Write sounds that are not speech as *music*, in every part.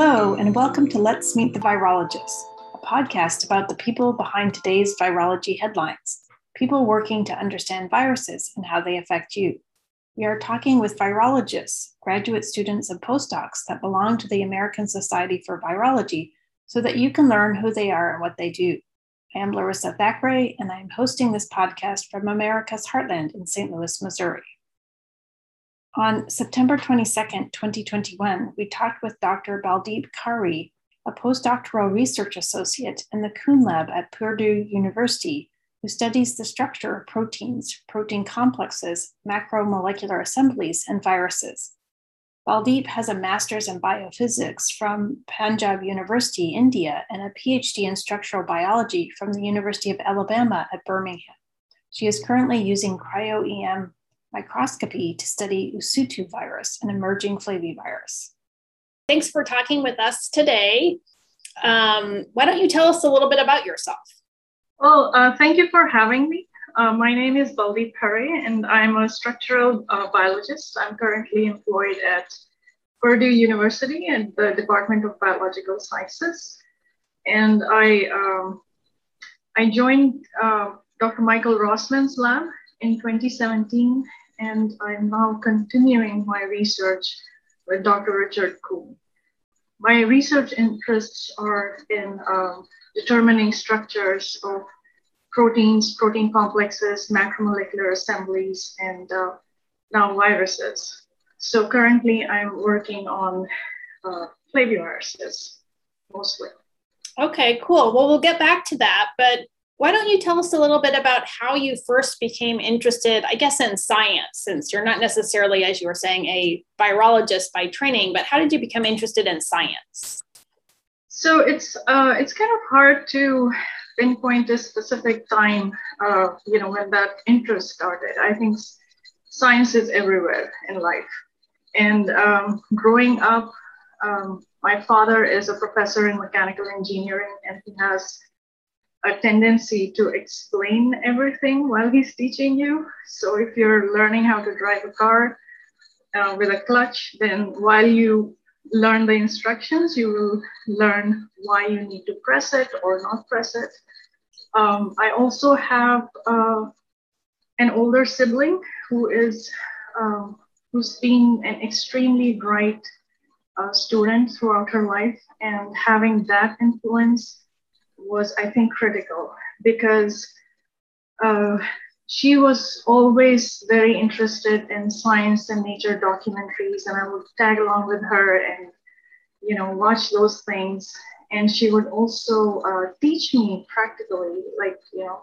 Hello, and welcome to Let's Meet the Virologists, a podcast about the people behind today's virology headlines, people working to understand viruses and how they affect you. We are talking with virologists, graduate students, and postdocs that belong to the American Society for Virology so that you can learn who they are and what they do. I am Larissa Thackeray, and I am hosting this podcast from America's Heartland in St. Louis, Missouri. On September 22, 2021, we talked with Dr. Baldeep Kari, a postdoctoral research associate in the Kuhn Lab at Purdue University, who studies the structure of proteins, protein complexes, macromolecular assemblies, and viruses. Baldeep has a master's in biophysics from Punjab University, India, and a PhD in structural biology from the University of Alabama at Birmingham. She is currently using cryo-EM microscopy to study Usutu virus, an emerging flavivirus. Thanks for talking with us today. Um, why don't you tell us a little bit about yourself? Well, uh, thank you for having me. Uh, my name is Baldeep Perry, and I'm a structural uh, biologist. I'm currently employed at Purdue University in the Department of Biological Sciences. And I, um, I joined uh, Dr. Michael Rossman's lab in 2017 and I'm now continuing my research with Dr. Richard Kuhn. My research interests are in uh, determining structures of proteins, protein complexes, macromolecular assemblies, and uh, now viruses. So currently I'm working on uh, flaviviruses mostly. Okay, cool. Well, we'll get back to that, but why don't you tell us a little bit about how you first became interested, I guess, in science, since you're not necessarily, as you were saying, a virologist by training, but how did you become interested in science? So it's uh, it's kind of hard to pinpoint a specific time, uh, you know, when that interest started. I think science is everywhere in life, and um, growing up, um, my father is a professor in mechanical engineering, and he has a tendency to explain everything while he's teaching you. So if you're learning how to drive a car uh, with a clutch, then while you learn the instructions, you will learn why you need to press it or not press it. Um, I also have uh, an older sibling who is um, who's been an extremely bright uh, student throughout her life, and having that influence was, I think, critical because uh, she was always very interested in science and nature documentaries, and I would tag along with her and, you know, watch those things. And she would also uh, teach me practically, like, you know,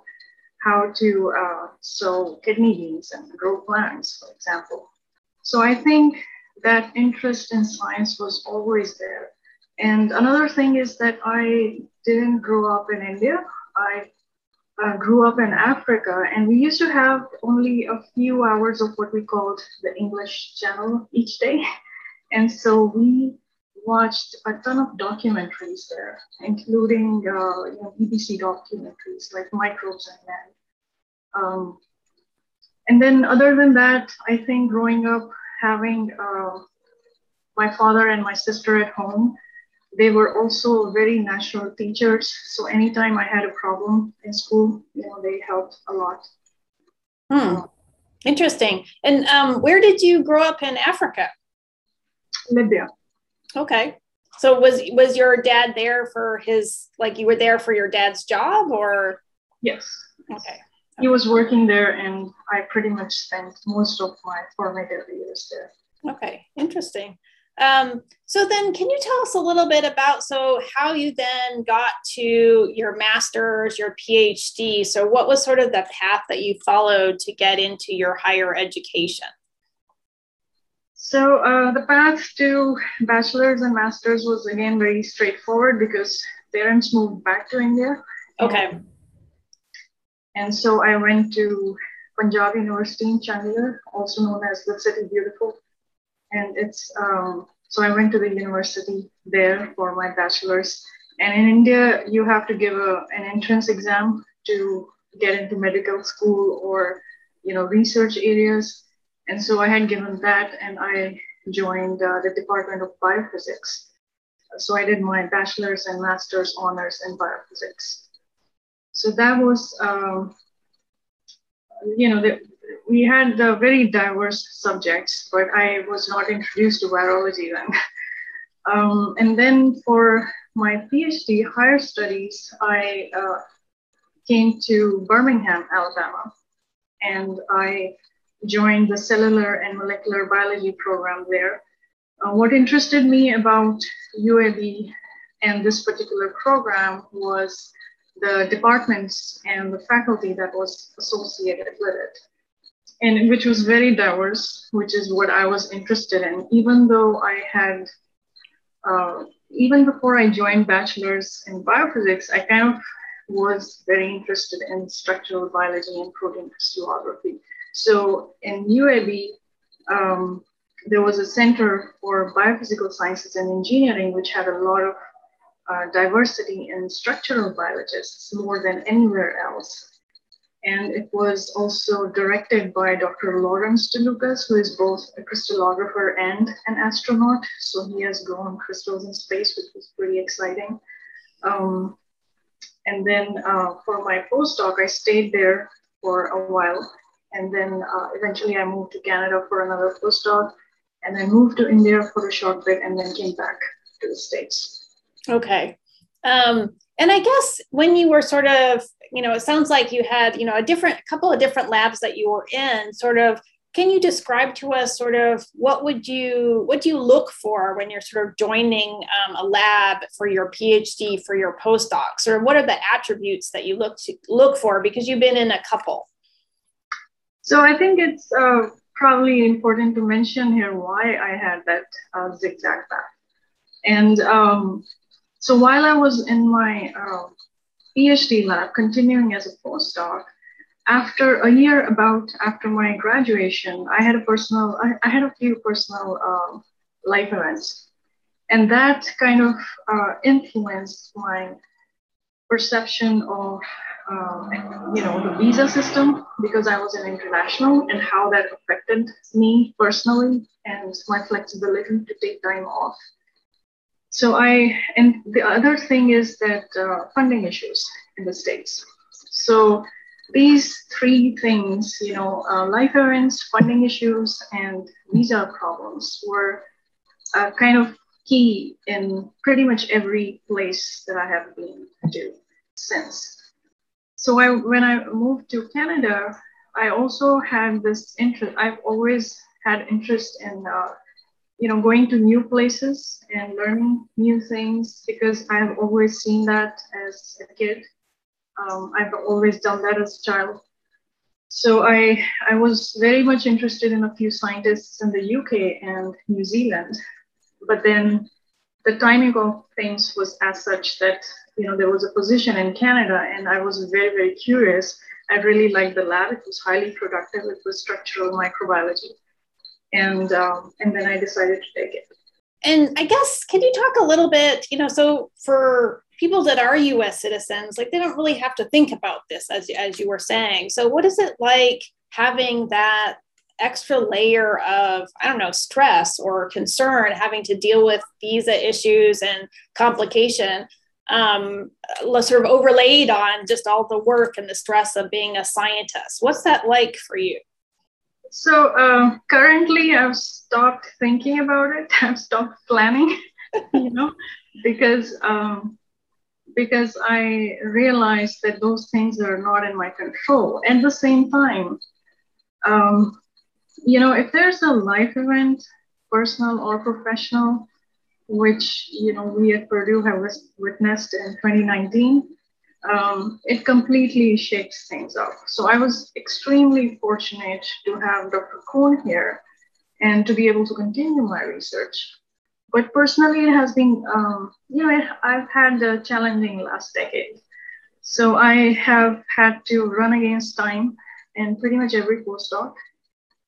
how to uh, sow kidney beans and grow plants, for example. So I think that interest in science was always there. And another thing is that I didn't grow up in India. I uh, grew up in Africa, and we used to have only a few hours of what we called the English channel each day. *laughs* And so we watched a ton of documentaries there, including uh, you know, BBC documentaries like Microbes and Man. Um, and then, other than that, I think growing up, having uh, my father and my sister at home, they were also very natural teachers. So anytime I had a problem in school, you know, they helped a lot. Hmm. Interesting. And um, where did you grow up in Africa? Libya. Okay. So was was your dad there for his like you were there for your dad's job or? Yes. Okay. He was working there, and I pretty much spent most of my formative years there. Okay, interesting. Um, so then can you tell us a little bit about so how you then got to your master's, your PhD? So what was sort of the path that you followed to get into your higher education? So uh, the path to bachelor's and master's was again very straightforward because parents moved back to India. Okay. And, and so I went to Punjab University in Chandigarh, also known as the City Beautiful and it's um, so I went to the university there for my bachelor's. And in India, you have to give a, an entrance exam to get into medical school or you know research areas. And so I had given that, and I joined uh, the Department of Biophysics. So I did my bachelor's and master's honors in biophysics. So that was, um, you know, the, we had very diverse subjects, but I was not introduced to virology then. *laughs* um, and then for my PhD, higher studies, I uh, came to Birmingham, Alabama, and I joined the cellular and molecular biology program there. Uh, what interested me about UAB and this particular program was the departments and the faculty that was associated with it, and which was very diverse, which is what I was interested in. Even though I had, uh, even before I joined bachelor's in biophysics, I kind of was very interested in structural biology and protein crystallography. So in UAB, um, there was a center for biophysical sciences and engineering, which had a lot of uh, diversity in structural biologists more than anywhere else. And it was also directed by Dr. Lawrence DeLucas, who is both a crystallographer and an astronaut. So he has grown crystals in space, which was pretty exciting. Um, and then uh, for my postdoc, I stayed there for a while. And then uh, eventually I moved to Canada for another postdoc. And then moved to India for a short bit and then came back to the States. Okay. Um, and I guess when you were sort of, you know, it sounds like you had, you know, a different, couple of different labs that you were in, sort of can you describe to us sort of what would you what do you look for when you're sort of joining um, a lab for your phd for your postdocs or what are the attributes that you look to look for? Because you've been in a couple. So i think it's uh, probably important to mention here why i had that uh, zigzag path. And um, so while i was in my uh, phd lab continuing as a postdoc after a year about after my graduation, I had a personal, I, I had a few personal uh, life events. And that kind of uh, influenced my perception of, uh, you know, the visa system because I was an international and how that affected me personally and my flexibility to take time off. So I, and the other thing is that uh, funding issues in the States. So these three things, you know, uh, life events, funding issues, and visa problems were uh, kind of key in pretty much every place that I have been to since. So I, when I moved to Canada, I also had this interest. I've always had interest in, uh, you know, going to new places and learning new things because I've always seen that as a kid um, I've always done that as a child. So I, I was very much interested in a few scientists in the UK and New Zealand, but then the timing of things was as such that you know there was a position in Canada, and I was very very curious. I really liked the lab; it was highly productive. It was structural microbiology, and um, and then I decided to take it. And I guess can you talk a little bit? You know, so for people that are US citizens, like they don't really have to think about this as, as you were saying. So what is it like having that extra layer of, I don't know, stress or concern, having to deal with visa issues and complication, um, sort of overlaid on just all the work and the stress of being a scientist. What's that like for you? So uh, currently, I've stopped thinking about it. *laughs* I've stopped planning, *laughs* you know, because um, because I realized that those things are not in my control. At the same time, um, you know, if there's a life event, personal or professional, which you know we at Purdue have witnessed in 2019, um, it completely shakes things up. So I was extremely fortunate to have Dr. Cohn here and to be able to continue my research. But personally, it has been, um, you know, I've had a challenging last decade. So I have had to run against time in pretty much every postdoc.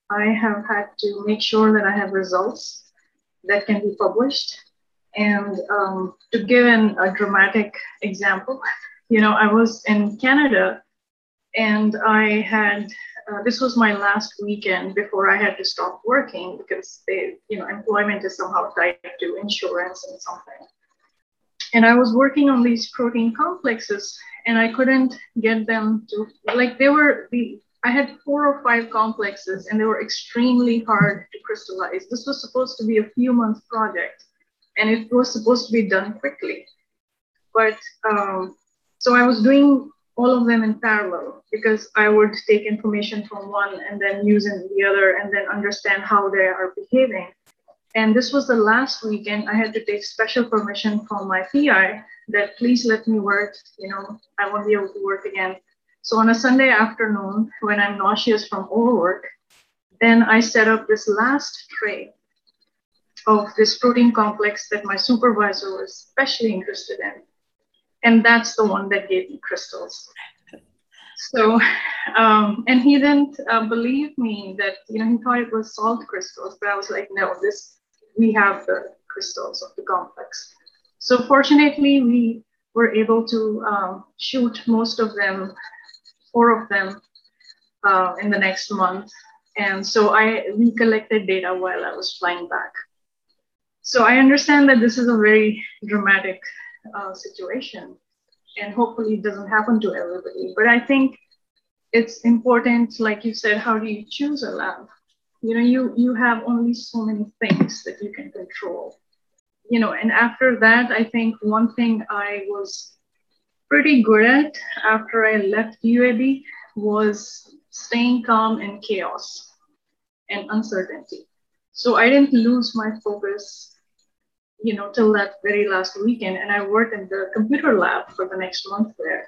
I have had to make sure that I have results that can be published. And um, to give an, a dramatic example, you know, I was in Canada and I had uh, this was my last weekend before I had to stop working because they, you know, employment is somehow tied to insurance and something. and I was working on these protein complexes, and I couldn't get them to like they were the I had four or five complexes, and they were extremely hard to crystallize. This was supposed to be a few months project, and it was supposed to be done quickly. But um, so I was doing all of them in parallel because I would take information from one and then use in the other and then understand how they are behaving. And this was the last weekend I had to take special permission from my PI that please let me work, you know, I won't be able to work again. So on a Sunday afternoon, when I'm nauseous from overwork, then I set up this last tray of this protein complex that my supervisor was especially interested in and that's the one that gave me crystals. So, um, and he didn't uh, believe me that you know he thought it was salt crystals, but I was like, no, this we have the crystals of the complex. So fortunately, we were able to um, shoot most of them, four of them, uh, in the next month. And so I we collected data while I was flying back. So I understand that this is a very dramatic uh, situation. And hopefully it doesn't happen to everybody. But I think it's important, like you said, how do you choose a lab? You know, you, you have only so many things that you can control. You know, and after that, I think one thing I was pretty good at after I left UAB was staying calm in chaos and uncertainty. So I didn't lose my focus you know, till that very last weekend. And I worked in the computer lab for the next month there.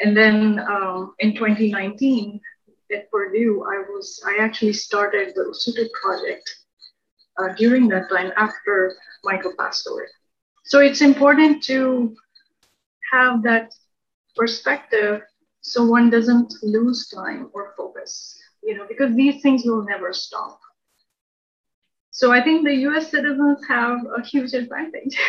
And then um, in 2019 at Purdue, I was I actually started the Usutu project uh, during that time after Michael passed away. So it's important to have that perspective so one doesn't lose time or focus, you know, because these things will never stop. So I think the US citizens have a huge advantage. *laughs*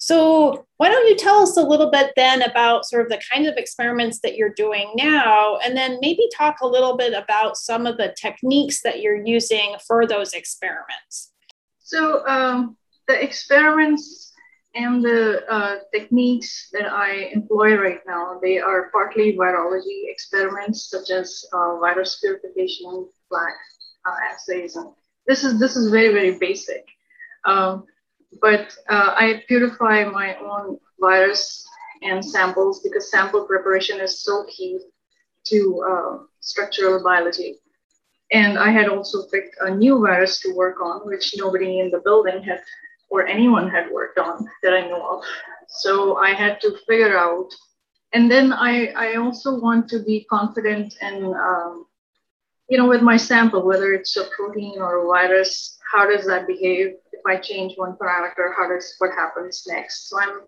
So, why don't you tell us a little bit then about sort of the kind of experiments that you're doing now, and then maybe talk a little bit about some of the techniques that you're using for those experiments? So, um, the experiments and the uh, techniques that I employ right now, they are partly virology experiments, such as uh, virus purification, plaque uh, assays, and this is this is very very basic. Um, but uh, I purify my own virus and samples because sample preparation is so key to uh, structural biology. And I had also picked a new virus to work on, which nobody in the building had or anyone had worked on that I know of. So I had to figure out. And then I, I also want to be confident in um, you know, with my sample, whether it's a protein or a virus, how does that behave? If I change one parameter, how does what happens next? So I'm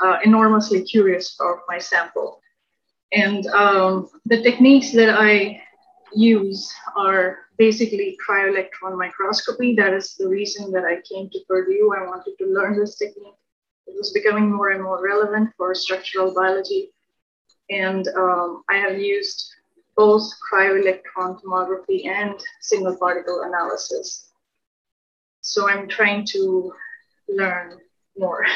uh, enormously curious about my sample. And um, the techniques that I use are basically cryo-electron microscopy. That is the reason that I came to Purdue. I wanted to learn this technique. It was becoming more and more relevant for structural biology. And um, I have used both cryo-electron tomography and single particle analysis. So I'm trying to learn more.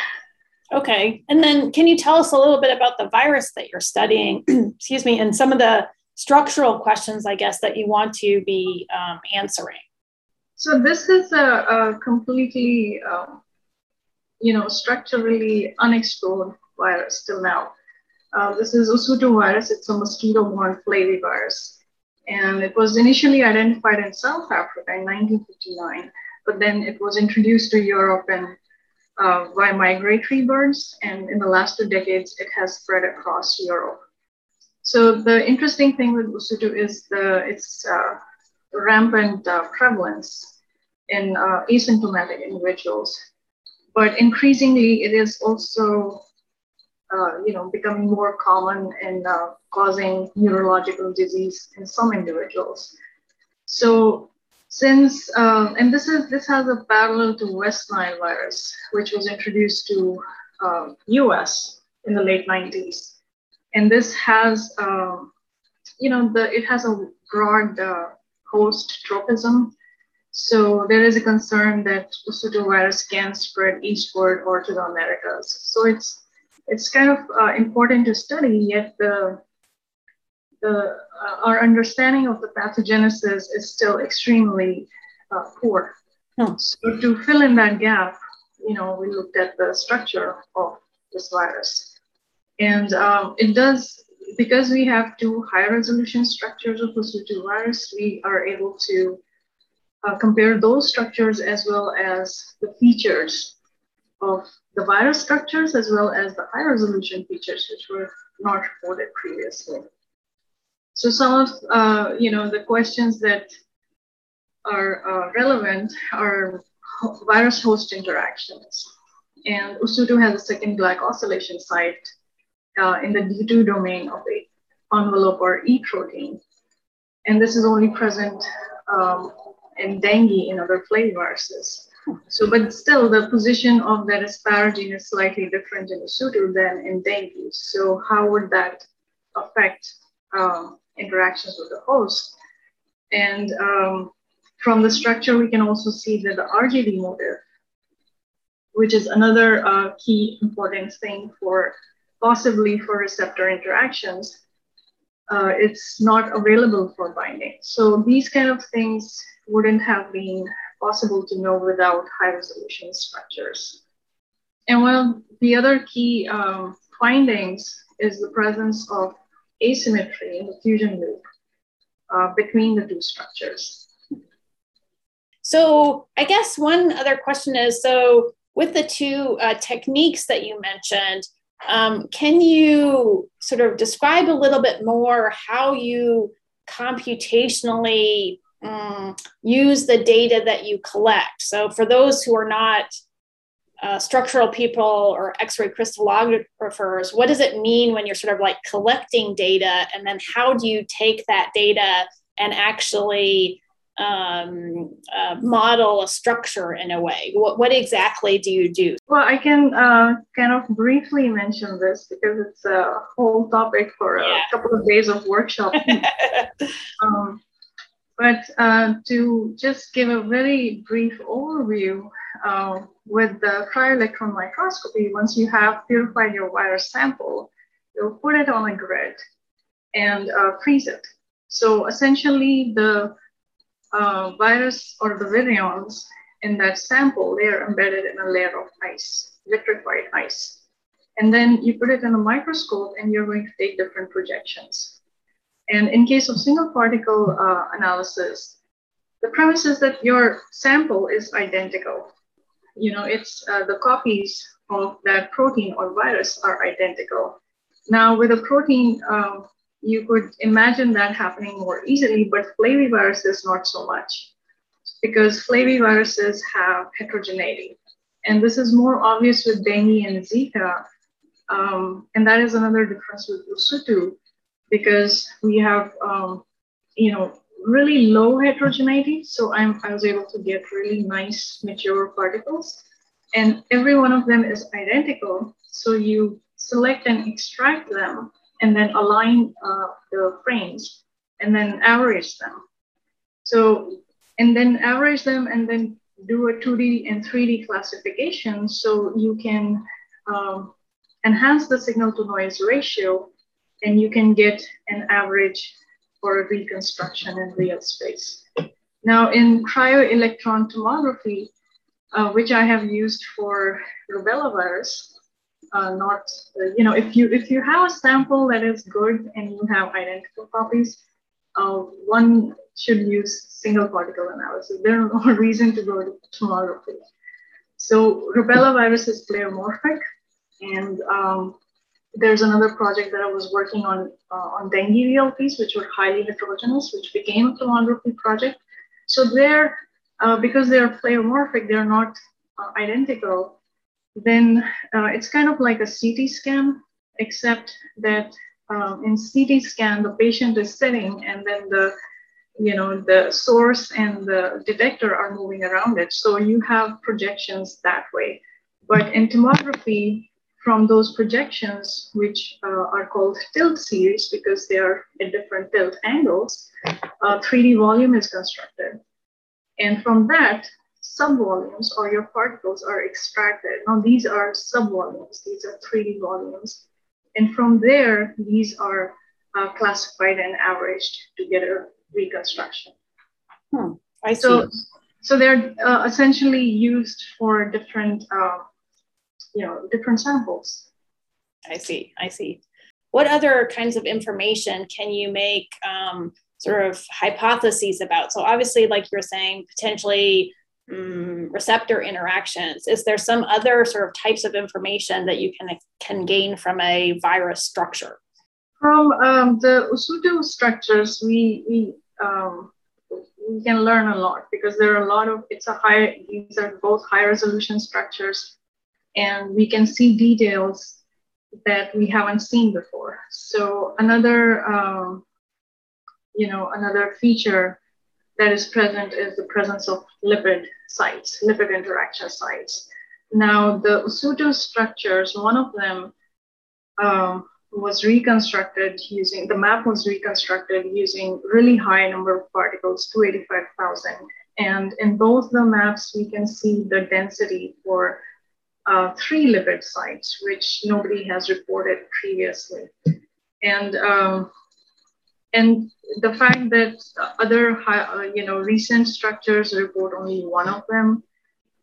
Okay. And then can you tell us a little bit about the virus that you're studying, *clears throat* excuse me, and some of the structural questions, I guess, that you want to be um, answering? So this is a, a completely, um, you know, structurally unexplored virus till now. Uh, this is Usutu virus. It's a mosquito-borne flavivirus. And it was initially identified in South Africa in 1959, but then it was introduced to Europe and uh, by migratory birds. And in the last two decades, it has spread across Europe. So the interesting thing with Usutu is the its uh, rampant uh, prevalence in uh, asymptomatic individuals. But increasingly, it is also uh, you know, becoming more common and uh, causing neurological disease in some individuals. So since, uh, and this is this has a parallel to West Nile virus, which was introduced to US um, in the late 90s. And this has, um, you know, the it has a broad uh, host tropism So there is a concern that Usutu virus can spread eastward or to the Americas. So it's it's kind of uh, important to study, yet the the uh, our understanding of the pathogenesis is still extremely uh, poor. Hmm. So to fill in that gap, you know, we looked at the structure of this virus, and um, it does because we have two high resolution structures of Usutu virus, we are able to uh, compare those structures as well as the features of the virus structures as well as the high resolution features which were not reported previously. So some of uh, you know the questions that are uh, relevant are virus host interactions. And Usutu has a second glycosylation site uh, in the D2 domain of the envelope or E protein. And this is only present um, in dengue and other flaviviruses. So, but still, the position of that asparagine is slightly different in Usutu than in dengue. So, how would that affect um, interactions with the host? And um, from the structure, we can also see that the RGD motif, which is another uh, key important thing for possibly for receptor interactions, uh, it's not available for binding. So these kind of things wouldn't have been possible to know without high resolution structures. And one of the other key um, findings is the presence of asymmetry in the fusion loop uh, between the two structures. So I guess one other question is, so with the two uh, techniques that you mentioned, um, can you sort of describe a little bit more how you computationally um, use the data that you collect? So, for those who are not uh, structural people or X-ray crystallographers, what does it mean when you're sort of like collecting data, and then how do you take that data and actually um, uh, model a structure in a way? What, what exactly do you do? Well, I can uh, kind of briefly mention this because it's a whole topic for yeah. a couple of days of workshop. *laughs* um, but uh, to just give a very brief overview, uh, with the cryo-electron microscopy, once you have purified your virus sample, you'll put it on a grid and uh, freeze it. So essentially, the uh, virus or the virions in that sample, they are embedded in a layer of ice, vitrified ice. And then you put it in a microscope and you're going to take different projections. And in case of single particle uh, analysis, the premise is that your sample is identical. You know, it's uh, the copies of that protein or virus are identical. Now, with a protein, um, you could imagine that happening more easily, but flaviviruses not so much because flaviviruses have heterogeneity. And this is more obvious with dengue and Zika. Um, and that is another difference with Usutu because we have, um, you know, really low heterogeneity. So I'm, I was able to get really nice mature particles and every one of them is identical. So you select and extract them and then align uh, the frames and then average them. So, and then average them and then do a 2D and 3D classification so you can um, enhance the signal to noise ratio and you can get an average for a reconstruction in real space. Now in cryo-electron tomography, uh, which I have used for rubella virus, uh, not uh, you know if you if you have a sample that is good and you have identical copies uh, one should use single particle analysis there's no *laughs* reason to go to tomography so rubella virus is pleomorphic and um, there's another project that I was working on uh, on dengue VLPs, which were highly heterogeneous, which became a tomography project. So they're, uh, because they're pleomorphic, they're not uh, identical then uh, it's kind of like a CT scan, except that um, in CT scan, the patient is sitting and then the you know the source and the detector are moving around it so you have projections that way but in tomography from those projections which uh, are called tilt series because they are at different tilt angles uh, 3d volume is constructed And from that, subvolumes or your particles are extracted. Now these are subvolumes, these are 3D volumes. And from there, these are uh, classified and averaged to get a reconstruction. Hmm, I see. So, so they're uh, essentially used for different, uh, you know, different samples. I see. I see. What other kinds of information can you make um, sort of hypotheses about? So obviously, like you're saying, potentially um, receptor interactions. Is there some other sort of types of information that you can can gain from a virus structure? From um, the Usutu structures, we we um, we can learn a lot because there are a lot of it's a high these are both high resolution structures and we can see details that we haven't seen before. So another um, you know another feature that is present is the presence of lipid sites lipid interaction sites. Now the Usutu structures one of them um, was reconstructed using the map was reconstructed using really high number of particles 285,000 and in both the maps we can see the density for uh, three lipid sites which nobody has reported previously and um, and the fact that other high, uh, you know recent structures report only one of them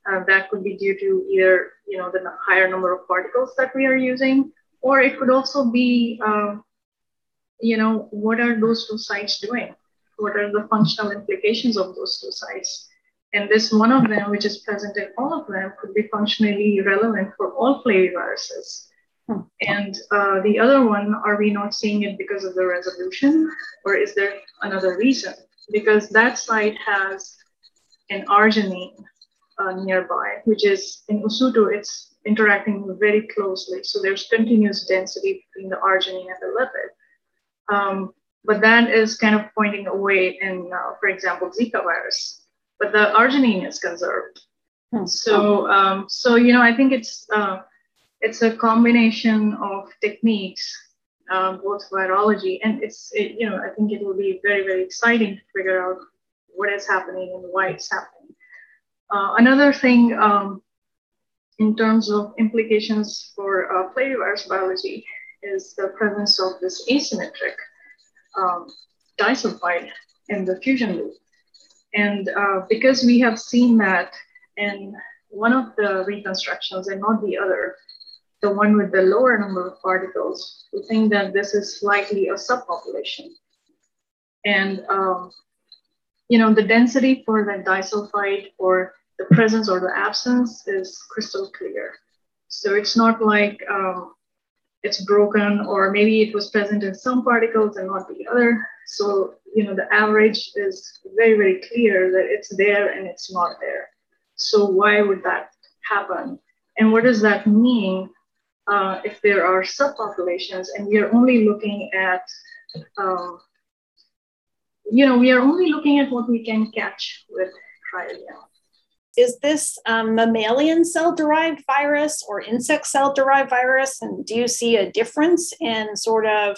uh, that could be due to either you know the higher number of particles that we are using or it could also be, uh, you know, what are those two sites doing? What are the functional implications of those two sites? And this one of them, which is present in all of them, could be functionally relevant for all flaviviruses. Hmm. And uh, the other one, are we not seeing it because of the resolution, or is there another reason? Because that site has an arginine uh, nearby, which is in Usutu, it's interacting very closely. So there's continuous density between the arginine and the lipid. Um, but that is kind of pointing away in, uh, for example, Zika virus. But the arginine is conserved. Hmm. So, um, so you know, I think it's uh, it's a combination of techniques, uh, both virology and it's it, you know I think it will be very very exciting to figure out what is happening and why it's happening. Uh, another thing um, in terms of implications for uh, flavivirus biology is the presence of this asymmetric um, disulfide in the fusion loop. And uh, because we have seen that in one of the reconstructions and not the other, the one with the lower number of particles, we think that this is likely a subpopulation. And um, you know, the density for the disulfide or the presence or the absence is crystal clear. So it's not like um, it's broken or maybe it was present in some particles and not the other. So, you know, the average is very, very clear that it's there and it's not there. So why would that happen? And what does that mean uh, if there are subpopulations and we are only looking at, um, you know, we are only looking at what we can catch with trial is this um, mammalian cell derived virus or insect cell derived virus? And do you see a difference in sort of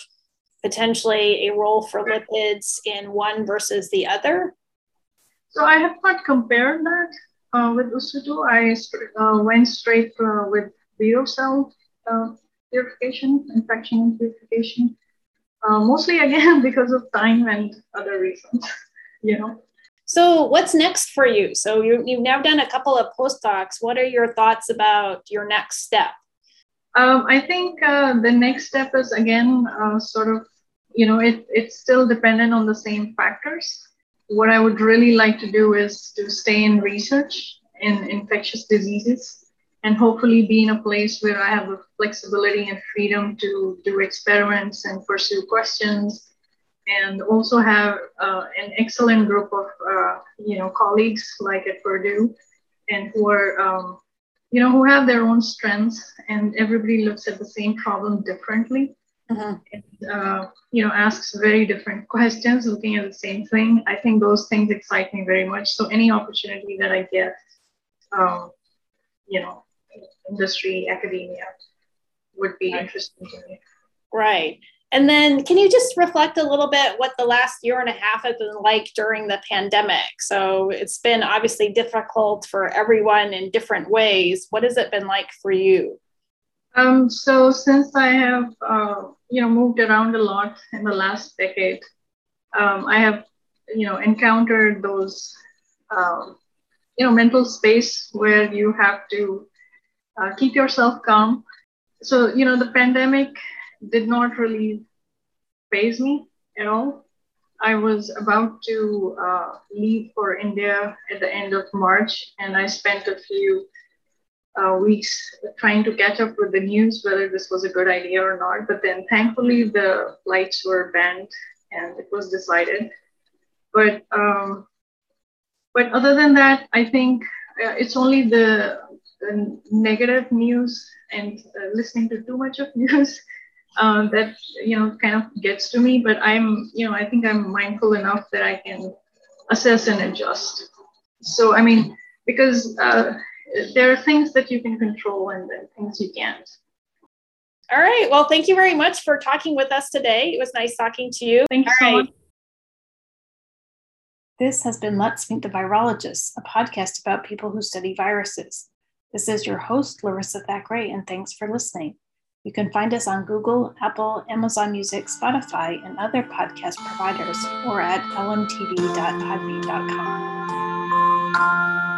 potentially a role for lipids in one versus the other? So I have not compared that uh, with Usutu. I uh, went straight uh, with vero cell uh, purification, infection purification, uh, mostly again *laughs* because of time and other reasons, *laughs* you know. So, what's next for you? So, you, have now done a couple of postdocs. What are your thoughts about your next step? Um, I think uh, the next step is again uh, sort of, you know, it, it's still dependent on the same factors. What I would really like to do is to stay in research in infectious diseases and hopefully be in a place where I have the flexibility and freedom to do experiments and pursue questions and also have uh, an excellent group of uh, you know colleagues like at Purdue, and who are um, you know who have their own strengths, and everybody looks at the same problem differently, mm-hmm. and uh, you know asks very different questions, looking at the same thing. I think those things excite me very much. So any opportunity that I get, um, you know, industry, academia, would be interesting to me. Right. And then, can you just reflect a little bit what the last year and a half has been like during the pandemic? So, it's been obviously difficult for everyone in different ways. What has it been like for you? Um, so, since I have uh, you know moved around a lot in the last decade, um, I have you know encountered those um, you know mental space where you have to uh, keep yourself calm. So, you know, the pandemic did not really phase me at all. I was about to uh, leave for India at the end of March, and I spent a few uh, weeks trying to catch up with the news whether this was a good idea or not. But then thankfully, the flights were banned and it was decided. But um, but other than that, I think uh, it's only the, the, negative news and uh, listening to too much of *laughs* news uh, that you know kind of gets to me but i'm you know i think i'm mindful enough that i can assess and adjust so i mean because uh, there are things that you can control and then things you can't all right well thank you very much for talking with us today it was nice talking to you thank you all so right. much this has been Let's Meet the Virologists, a podcast about people who study viruses. This is your host, Larissa Thackeray, and thanks for listening. You can find us on Google, Apple, Amazon Music, Spotify, and other podcast providers, or at lmtv.podbean.com.